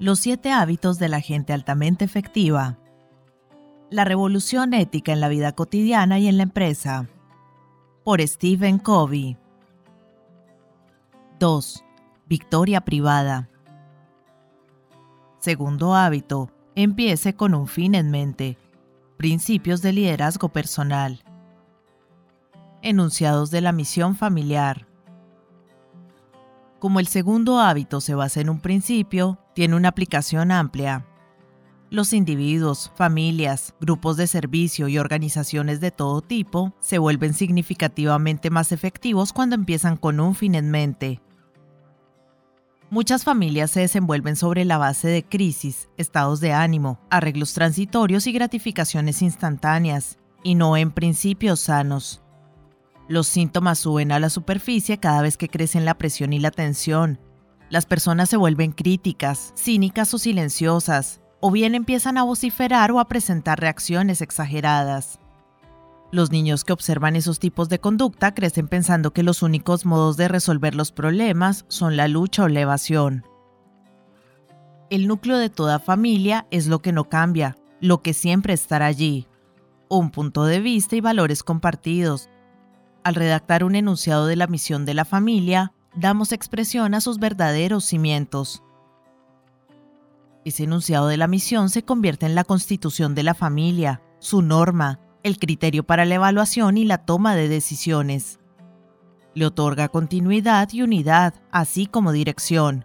Los siete hábitos de la gente altamente efectiva. La revolución ética en la vida cotidiana y en la empresa. Por Stephen Covey. 2. Victoria privada. Segundo hábito. Empiece con un fin en mente. Principios de liderazgo personal. Enunciados de la misión familiar. Como el segundo hábito se basa en un principio, tiene una aplicación amplia. Los individuos, familias, grupos de servicio y organizaciones de todo tipo se vuelven significativamente más efectivos cuando empiezan con un fin en mente. Muchas familias se desenvuelven sobre la base de crisis, estados de ánimo, arreglos transitorios y gratificaciones instantáneas, y no en principios sanos. Los síntomas suben a la superficie cada vez que crecen la presión y la tensión. Las personas se vuelven críticas, cínicas o silenciosas, o bien empiezan a vociferar o a presentar reacciones exageradas. Los niños que observan esos tipos de conducta crecen pensando que los únicos modos de resolver los problemas son la lucha o la evasión. El núcleo de toda familia es lo que no cambia, lo que siempre estará allí. Un punto de vista y valores compartidos, al redactar un enunciado de la misión de la familia, damos expresión a sus verdaderos cimientos. Ese enunciado de la misión se convierte en la constitución de la familia, su norma, el criterio para la evaluación y la toma de decisiones. Le otorga continuidad y unidad, así como dirección.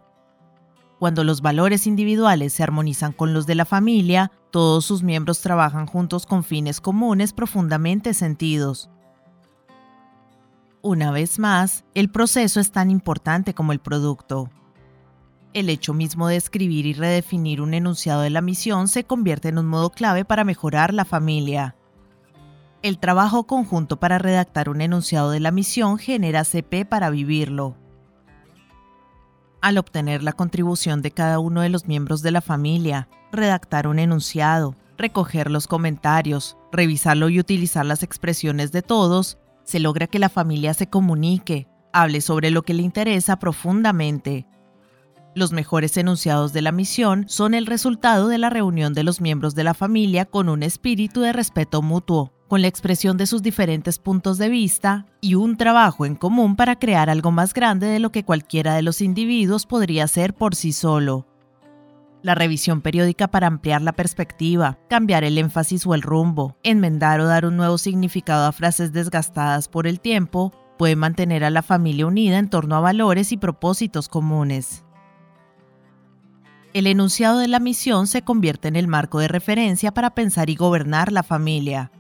Cuando los valores individuales se armonizan con los de la familia, todos sus miembros trabajan juntos con fines comunes profundamente sentidos. Una vez más, el proceso es tan importante como el producto. El hecho mismo de escribir y redefinir un enunciado de la misión se convierte en un modo clave para mejorar la familia. El trabajo conjunto para redactar un enunciado de la misión genera CP para vivirlo. Al obtener la contribución de cada uno de los miembros de la familia, redactar un enunciado, recoger los comentarios, revisarlo y utilizar las expresiones de todos, se logra que la familia se comunique, hable sobre lo que le interesa profundamente. Los mejores enunciados de la misión son el resultado de la reunión de los miembros de la familia con un espíritu de respeto mutuo, con la expresión de sus diferentes puntos de vista y un trabajo en común para crear algo más grande de lo que cualquiera de los individuos podría hacer por sí solo la revisión periódica para ampliar la perspectiva, cambiar el énfasis o el rumbo, enmendar o dar un nuevo significado a frases desgastadas por el tiempo, puede mantener a la familia unida en torno a valores y propósitos comunes. El enunciado de la misión se convierte en el marco de referencia para pensar y gobernar la familia.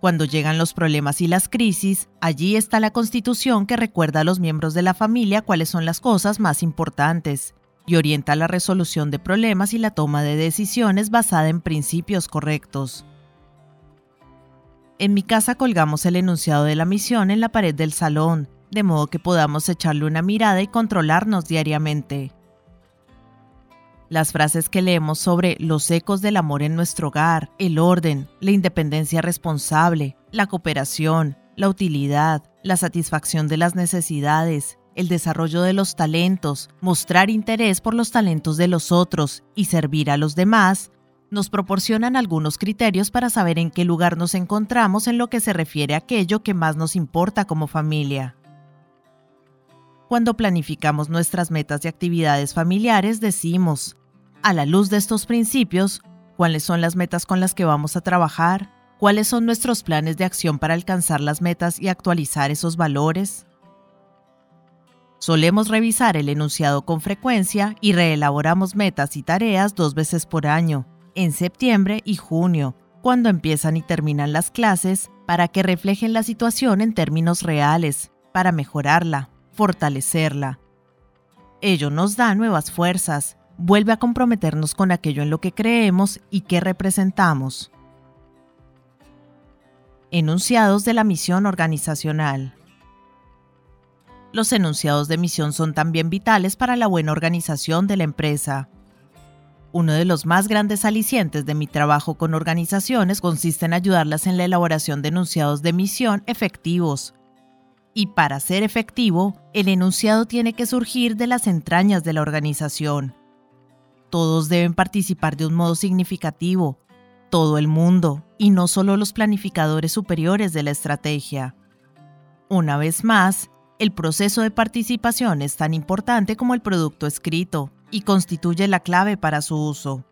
Cuando llegan los problemas y las crisis, allí está la constitución que recuerda a los miembros de la familia cuáles son las cosas más importantes y orienta la resolución de problemas y la toma de decisiones basada en principios correctos. En mi casa colgamos el enunciado de la misión en la pared del salón, de modo que podamos echarle una mirada y controlarnos diariamente. Las frases que leemos sobre los ecos del amor en nuestro hogar, el orden, la independencia responsable, la cooperación, la utilidad, la satisfacción de las necesidades, el desarrollo de los talentos, mostrar interés por los talentos de los otros y servir a los demás, nos proporcionan algunos criterios para saber en qué lugar nos encontramos en lo que se refiere a aquello que más nos importa como familia. Cuando planificamos nuestras metas y actividades familiares decimos, a la luz de estos principios, cuáles son las metas con las que vamos a trabajar, cuáles son nuestros planes de acción para alcanzar las metas y actualizar esos valores, Solemos revisar el enunciado con frecuencia y reelaboramos metas y tareas dos veces por año, en septiembre y junio, cuando empiezan y terminan las clases, para que reflejen la situación en términos reales, para mejorarla, fortalecerla. Ello nos da nuevas fuerzas, vuelve a comprometernos con aquello en lo que creemos y que representamos. Enunciados de la misión organizacional. Los enunciados de misión son también vitales para la buena organización de la empresa. Uno de los más grandes alicientes de mi trabajo con organizaciones consiste en ayudarlas en la elaboración de enunciados de misión efectivos. Y para ser efectivo, el enunciado tiene que surgir de las entrañas de la organización. Todos deben participar de un modo significativo, todo el mundo, y no solo los planificadores superiores de la estrategia. Una vez más, el proceso de participación es tan importante como el producto escrito y constituye la clave para su uso.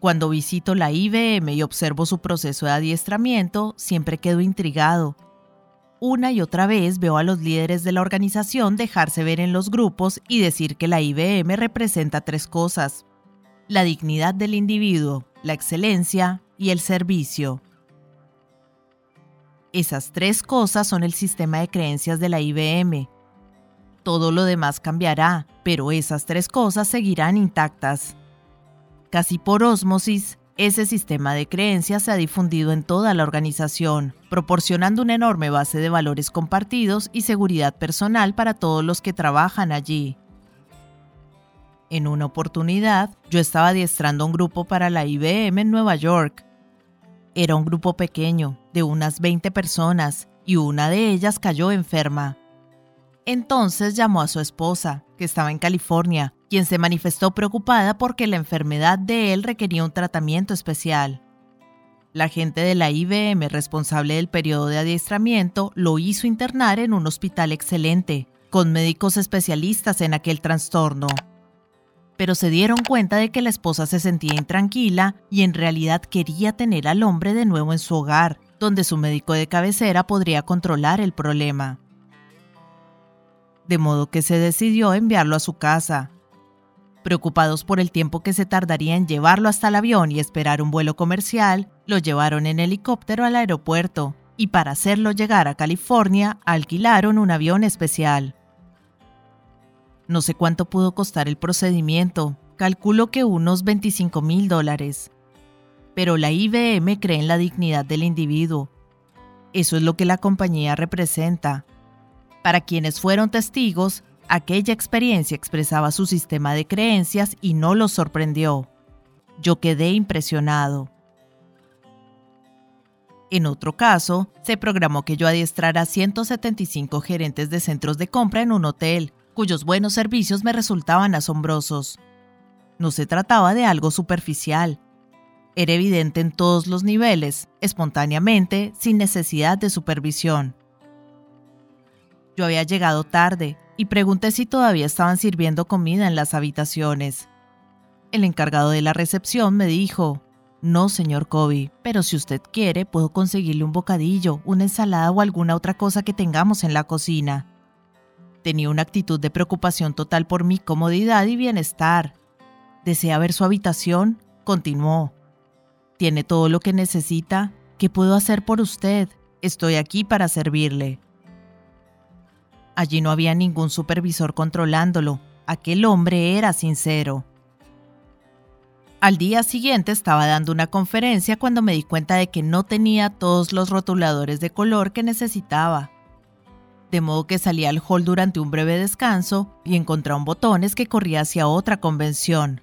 Cuando visito la IBM y observo su proceso de adiestramiento, siempre quedo intrigado. Una y otra vez veo a los líderes de la organización dejarse ver en los grupos y decir que la IBM representa tres cosas. La dignidad del individuo, la excelencia y el servicio. Esas tres cosas son el sistema de creencias de la IBM. Todo lo demás cambiará, pero esas tres cosas seguirán intactas. Casi por ósmosis, ese sistema de creencias se ha difundido en toda la organización, proporcionando una enorme base de valores compartidos y seguridad personal para todos los que trabajan allí. En una oportunidad, yo estaba adiestrando un grupo para la IBM en Nueva York era un grupo pequeño, de unas 20 personas, y una de ellas cayó enferma. Entonces llamó a su esposa, que estaba en California, quien se manifestó preocupada porque la enfermedad de él requería un tratamiento especial. La gente de la IBM responsable del periodo de adiestramiento lo hizo internar en un hospital excelente, con médicos especialistas en aquel trastorno pero se dieron cuenta de que la esposa se sentía intranquila y en realidad quería tener al hombre de nuevo en su hogar, donde su médico de cabecera podría controlar el problema. De modo que se decidió enviarlo a su casa. Preocupados por el tiempo que se tardaría en llevarlo hasta el avión y esperar un vuelo comercial, lo llevaron en helicóptero al aeropuerto y para hacerlo llegar a California alquilaron un avión especial. No sé cuánto pudo costar el procedimiento, calculo que unos 25 mil dólares. Pero la IBM cree en la dignidad del individuo. Eso es lo que la compañía representa. Para quienes fueron testigos, aquella experiencia expresaba su sistema de creencias y no los sorprendió. Yo quedé impresionado. En otro caso, se programó que yo adiestrara a 175 gerentes de centros de compra en un hotel cuyos buenos servicios me resultaban asombrosos. No se trataba de algo superficial. Era evidente en todos los niveles, espontáneamente, sin necesidad de supervisión. Yo había llegado tarde y pregunté si todavía estaban sirviendo comida en las habitaciones. El encargado de la recepción me dijo, no, señor Kobe, pero si usted quiere, puedo conseguirle un bocadillo, una ensalada o alguna otra cosa que tengamos en la cocina. Tenía una actitud de preocupación total por mi comodidad y bienestar. ¿Desea ver su habitación? Continuó. ¿Tiene todo lo que necesita? ¿Qué puedo hacer por usted? Estoy aquí para servirle. Allí no había ningún supervisor controlándolo. Aquel hombre era sincero. Al día siguiente estaba dando una conferencia cuando me di cuenta de que no tenía todos los rotuladores de color que necesitaba de modo que salí al hall durante un breve descanso y encontré un botones que corría hacia otra convención.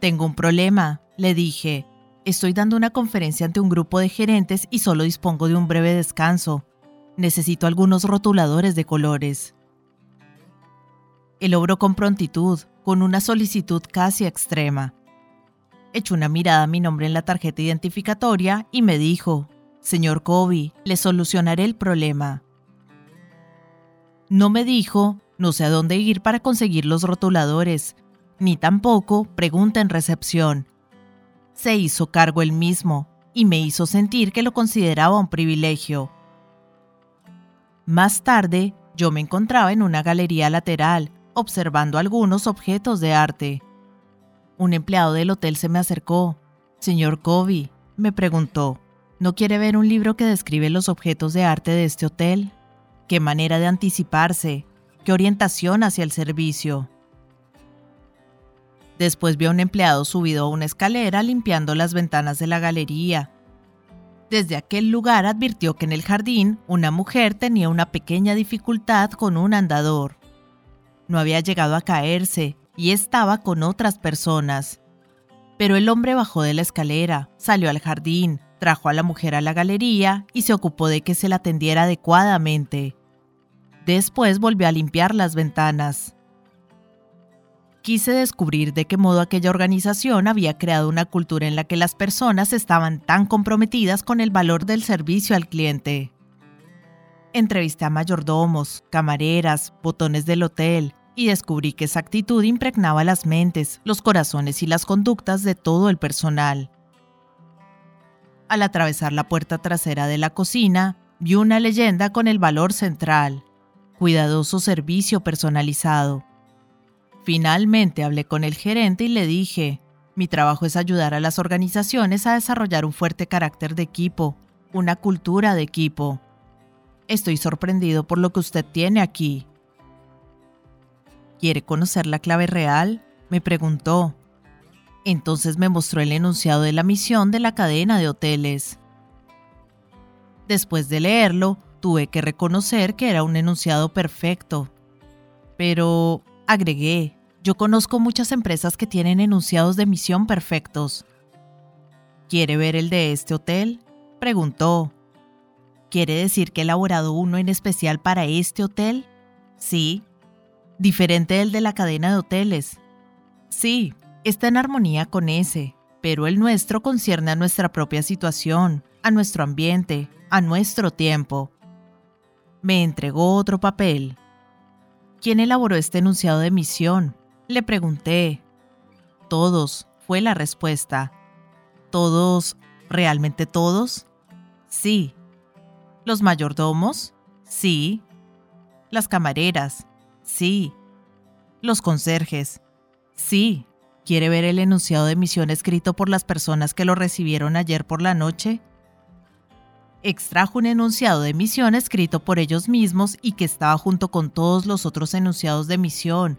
Tengo un problema, le dije. Estoy dando una conferencia ante un grupo de gerentes y solo dispongo de un breve descanso. Necesito algunos rotuladores de colores. Él obró con prontitud, con una solicitud casi extrema. Echó una mirada a mi nombre en la tarjeta identificatoria y me dijo, Señor Kobe, le solucionaré el problema. No me dijo, no sé a dónde ir para conseguir los rotuladores, ni tampoco pregunta en recepción. Se hizo cargo él mismo y me hizo sentir que lo consideraba un privilegio. Más tarde, yo me encontraba en una galería lateral, observando algunos objetos de arte. Un empleado del hotel se me acercó. Señor Kobe, me preguntó, ¿no quiere ver un libro que describe los objetos de arte de este hotel? Qué manera de anticiparse, qué orientación hacia el servicio. Después vio a un empleado subido a una escalera limpiando las ventanas de la galería. Desde aquel lugar advirtió que en el jardín una mujer tenía una pequeña dificultad con un andador. No había llegado a caerse y estaba con otras personas. Pero el hombre bajó de la escalera, salió al jardín, trajo a la mujer a la galería y se ocupó de que se la atendiera adecuadamente. Después volvió a limpiar las ventanas. quise descubrir de qué modo aquella organización había creado una cultura en la que las personas estaban tan comprometidas con el valor del servicio al cliente. Entrevisté a mayordomos, camareras, botones del hotel y descubrí que esa actitud impregnaba las mentes, los corazones y las conductas de todo el personal. Al atravesar la puerta trasera de la cocina, vi una leyenda con el valor central, cuidadoso servicio personalizado Finalmente hablé con el gerente y le dije, mi trabajo es ayudar a las organizaciones a desarrollar un fuerte carácter de equipo, una cultura de equipo. Estoy sorprendido por lo que usted tiene aquí. ¿Quiere conocer la clave real? me preguntó. Entonces me mostró el enunciado de la misión de la cadena de hoteles. Después de leerlo, tuve que reconocer que era un enunciado perfecto. Pero, agregué, yo conozco muchas empresas que tienen enunciados de misión perfectos. ¿Quiere ver el de este hotel? Preguntó. ¿Quiere decir que he elaborado uno en especial para este hotel? Sí. ¿Diferente del de la cadena de hoteles? Sí, está en armonía con ese, pero el nuestro concierne a nuestra propia situación, a nuestro ambiente, a nuestro tiempo. Me entregó otro papel. ¿Quién elaboró este enunciado de misión? Le pregunté. Todos, fue la respuesta. ¿Todos? ¿Realmente todos? Sí. ¿Los mayordomos? Sí. ¿Las camareras? Sí. ¿Los conserjes? Sí. ¿Quiere ver el enunciado de misión escrito por las personas que lo recibieron ayer por la noche? Extrajo un enunciado de misión escrito por ellos mismos y que estaba junto con todos los otros enunciados de misión,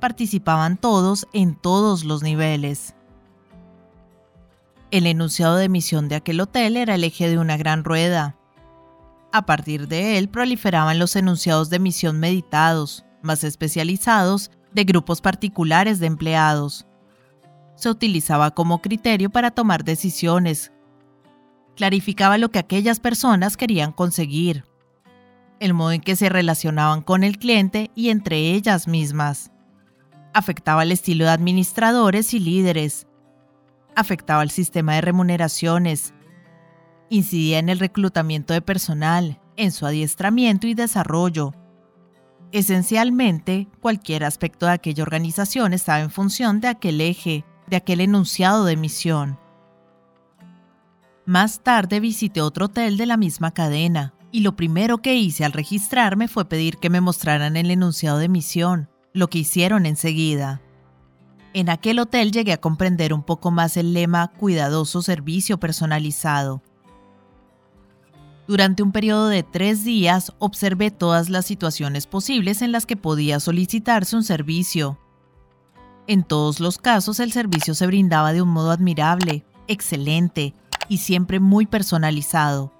participaban todos en todos los niveles. El enunciado de misión de aquel hotel era el eje de una gran rueda. A partir de él proliferaban los enunciados de misión meditados, más especializados, de grupos particulares de empleados. Se utilizaba como criterio para tomar decisiones. Clarificaba lo que aquellas personas querían conseguir, el modo en que se relacionaban con el cliente y entre ellas mismas afectaba el estilo de administradores y líderes, afectaba el sistema de remuneraciones, incidía en el reclutamiento de personal, en su adiestramiento y desarrollo. Esencialmente, cualquier aspecto de aquella organización estaba en función de aquel eje, de aquel enunciado de misión. Más tarde visité otro hotel de la misma cadena, y lo primero que hice al registrarme fue pedir que me mostraran el enunciado de misión lo que hicieron enseguida. En aquel hotel llegué a comprender un poco más el lema cuidadoso servicio personalizado. Durante un periodo de tres días observé todas las situaciones posibles en las que podía solicitarse un servicio. En todos los casos el servicio se brindaba de un modo admirable, excelente y siempre muy personalizado.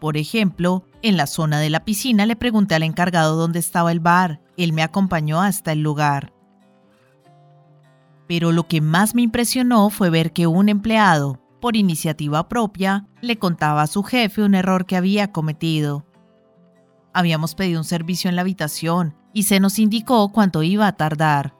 Por ejemplo, en la zona de la piscina le pregunté al encargado dónde estaba el bar él me acompañó hasta el lugar. Pero lo que más me impresionó fue ver que un empleado, por iniciativa propia, le contaba a su jefe un error que había cometido. Habíamos pedido un servicio en la habitación y se nos indicó cuánto iba a tardar.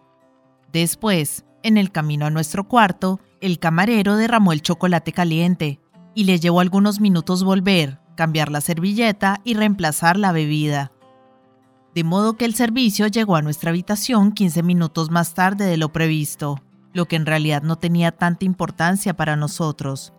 Después, en el camino a nuestro cuarto, el camarero derramó el chocolate caliente y le llevó algunos minutos volver, cambiar la servilleta y reemplazar la bebida de modo que el servicio llegó a nuestra habitación 15 minutos más tarde de lo previsto, lo que en realidad no tenía tanta importancia para nosotros.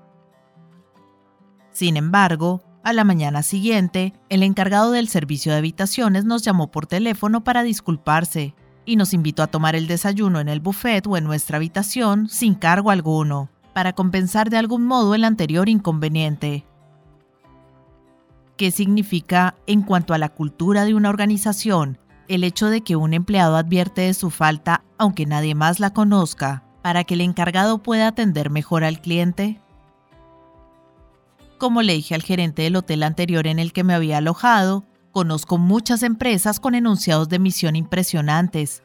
Sin embargo, a la mañana siguiente, el encargado del servicio de habitaciones nos llamó por teléfono para disculparse y nos invitó a tomar el desayuno en el buffet o en nuestra habitación sin cargo alguno, para compensar de algún modo el anterior inconveniente qué significa en cuanto a la cultura de una organización el hecho de que un empleado advierte de su falta aunque nadie más la conozca para que el encargado pueda atender mejor al cliente? Como le dije al gerente del hotel anterior en el que me había alojado, conozco muchas empresas con enunciados de misión impresionantes.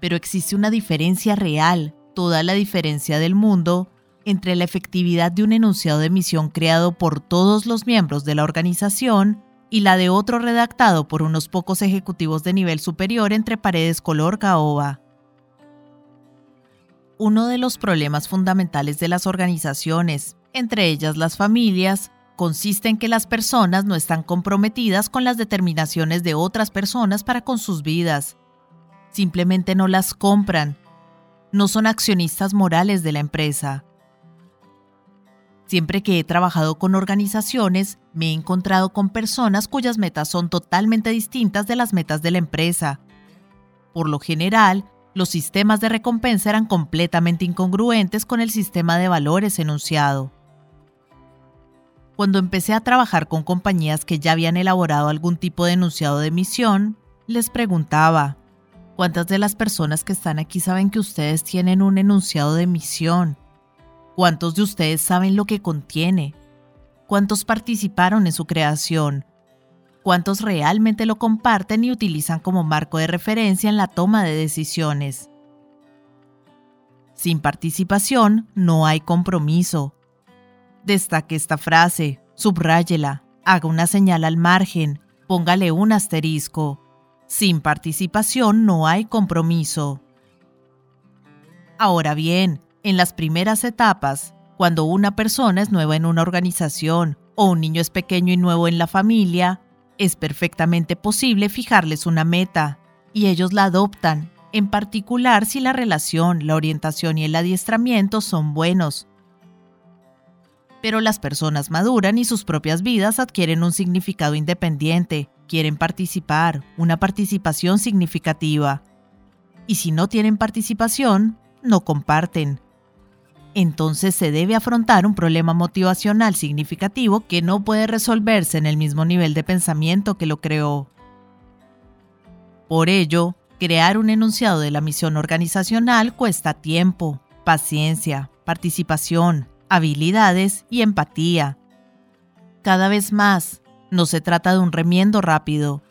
Pero existe una diferencia real, toda la diferencia del mundo, entre la efectividad de un enunciado de misión creado por todos los miembros de la organización y la de otro redactado por unos pocos ejecutivos de nivel superior entre paredes color caoba. Uno de los problemas fundamentales de las organizaciones, entre ellas las familias, consiste en que las personas no están comprometidas con las determinaciones de otras personas para con sus vidas. Simplemente no las compran. No son accionistas morales de la empresa. Siempre que he trabajado con organizaciones, me he encontrado con personas cuyas metas son totalmente distintas de las metas de la empresa. Por lo general, los sistemas de recompensa eran completamente incongruentes con el sistema de valores enunciado. Cuando empecé a trabajar con compañías que ya habían elaborado algún tipo de enunciado de misión, les preguntaba, ¿cuántas de las personas que están aquí saben que ustedes tienen un enunciado de misión? ¿Cuántos de ustedes saben lo que contiene? ¿Cuántos participaron en su creación? ¿Cuántos realmente lo comparten y utilizan como marco de referencia en la toma de decisiones? Sin participación no hay compromiso, Destaque esta frase, subráyela, haga una señal al margen, póngale un asterisco. Sin participación no hay compromiso. Ahora bien, en las primeras etapas, cuando una persona es nueva en una organización o un niño es pequeño y nuevo en la familia, es perfectamente posible fijarles una meta, y ellos la adoptan, en particular si la relación, la orientación y el adiestramiento son buenos, pero las personas maduran y sus propias vidas adquieren un significado independiente, quieren participar, una participación significativa. Y si no tienen participación, no comparten. Entonces se debe afrontar un problema motivacional significativo que no puede resolverse en el mismo nivel de pensamiento que lo creó. Por ello, crear un enunciado de la misión organizacional cuesta tiempo, paciencia, participación, habilidades y empatía. Cada vez más, no se trata de un remiendo rápido.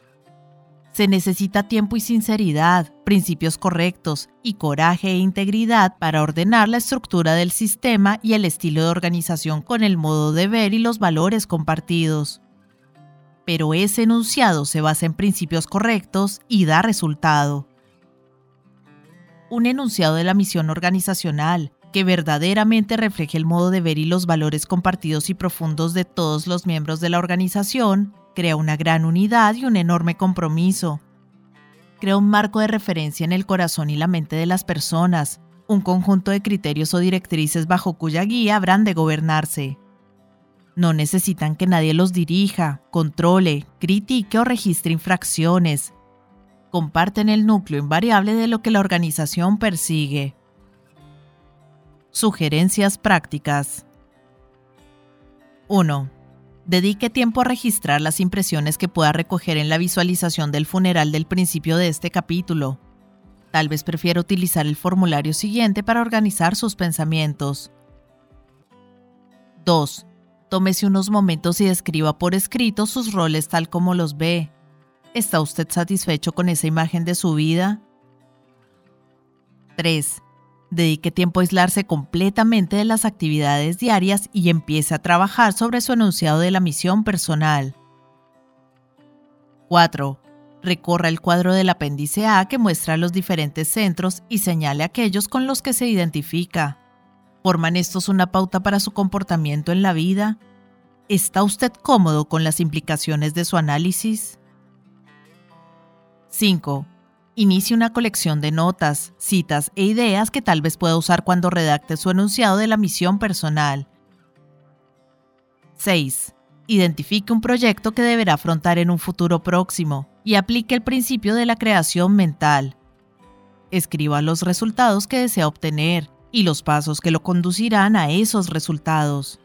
Se necesita tiempo y sinceridad, principios correctos y coraje e integridad para ordenar la estructura del sistema y el estilo de organización con el modo de ver y los valores compartidos. Pero ese enunciado se basa en principios correctos y da resultado. Un enunciado de la misión organizacional, que verdaderamente refleje el modo de ver y los valores compartidos y profundos de todos los miembros de la organización, crea una gran unidad y un enorme compromiso. Crea un marco de referencia en el corazón y la mente de las personas, un conjunto de criterios o directrices bajo cuya guía habrán de gobernarse. No necesitan que nadie los dirija, controle, critique o registre infracciones. Comparten el núcleo invariable de lo que la organización persigue. Sugerencias prácticas. 1. Dedique tiempo a registrar las impresiones que pueda recoger en la visualización del funeral del principio de este capítulo. Tal vez prefiera utilizar el formulario siguiente para organizar sus pensamientos. 2. Tómese unos momentos y describa por escrito sus roles tal como los ve. ¿Está usted satisfecho con esa imagen de su vida? 3 Dedique tiempo a aislarse completamente de las actividades diarias y empiece a trabajar sobre su enunciado de la misión personal. 4. Recorra el cuadro del apéndice A que muestra los diferentes centros y señale aquellos con los que se identifica. ¿Forman estos una pauta para su comportamiento en la vida? ¿Está usted cómodo con las implicaciones de su análisis? 5. Inicie una colección de notas, citas e ideas que tal vez pueda usar cuando redacte su enunciado de la misión personal. 6. Identifique un proyecto que deberá afrontar en un futuro próximo y aplique el principio de la creación mental. Escriba los resultados que desea obtener y los pasos que lo conducirán a esos resultados.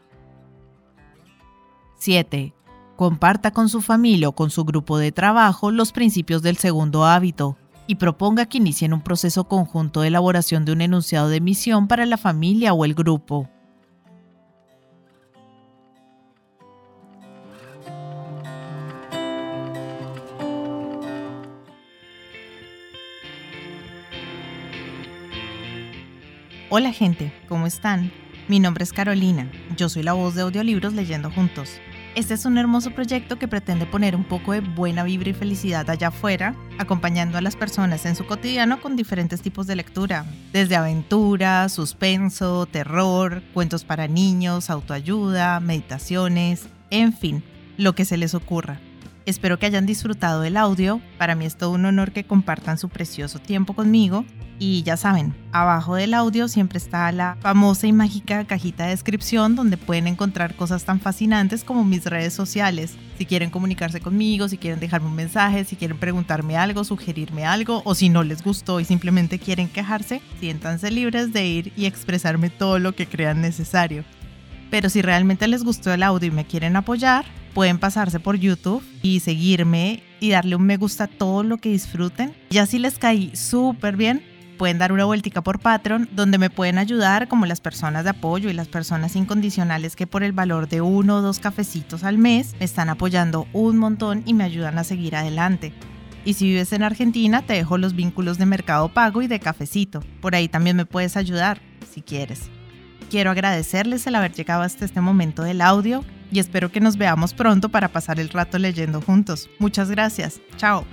7. Comparta con su familia o con su grupo de trabajo los principios del segundo hábito y proponga que inicien un proceso conjunto de elaboración de un enunciado de misión para la familia o el grupo. Hola gente, ¿cómo están? Mi nombre es Carolina, yo soy la voz de Audiolibros Leyendo Juntos. Este es un hermoso proyecto que pretende poner un poco de buena vibra y felicidad allá afuera, acompañando a las personas en su cotidiano con diferentes tipos de lectura, desde aventura, suspenso, terror, cuentos para niños, autoayuda, meditaciones, en fin, lo que se les ocurra. Espero que hayan disfrutado del audio. Para mí es todo un honor que compartan su precioso tiempo conmigo. Y ya saben, abajo del audio siempre está la famosa y mágica cajita de descripción donde pueden encontrar cosas tan fascinantes como mis redes sociales. Si quieren comunicarse conmigo, si quieren dejarme un mensaje, si quieren preguntarme algo, sugerirme algo o si no les gustó y simplemente quieren quejarse, siéntanse libres de ir y expresarme todo lo que crean necesario. Pero si realmente les gustó el audio y me quieren apoyar, pueden pasarse por YouTube y seguirme y darle un me gusta a todo lo que disfruten. Ya si les caí súper bien, pueden dar una vueltica por Patreon, donde me pueden ayudar como las personas de apoyo y las personas incondicionales que por el valor de uno o dos cafecitos al mes me están apoyando un montón y me ayudan a seguir adelante. Y si vives en Argentina, te dejo los vínculos de Mercado Pago y de Cafecito. Por ahí también me puedes ayudar, si quieres. Quiero agradecerles el haber llegado hasta este momento del audio y espero que nos veamos pronto para pasar el rato leyendo juntos. Muchas gracias. Chao.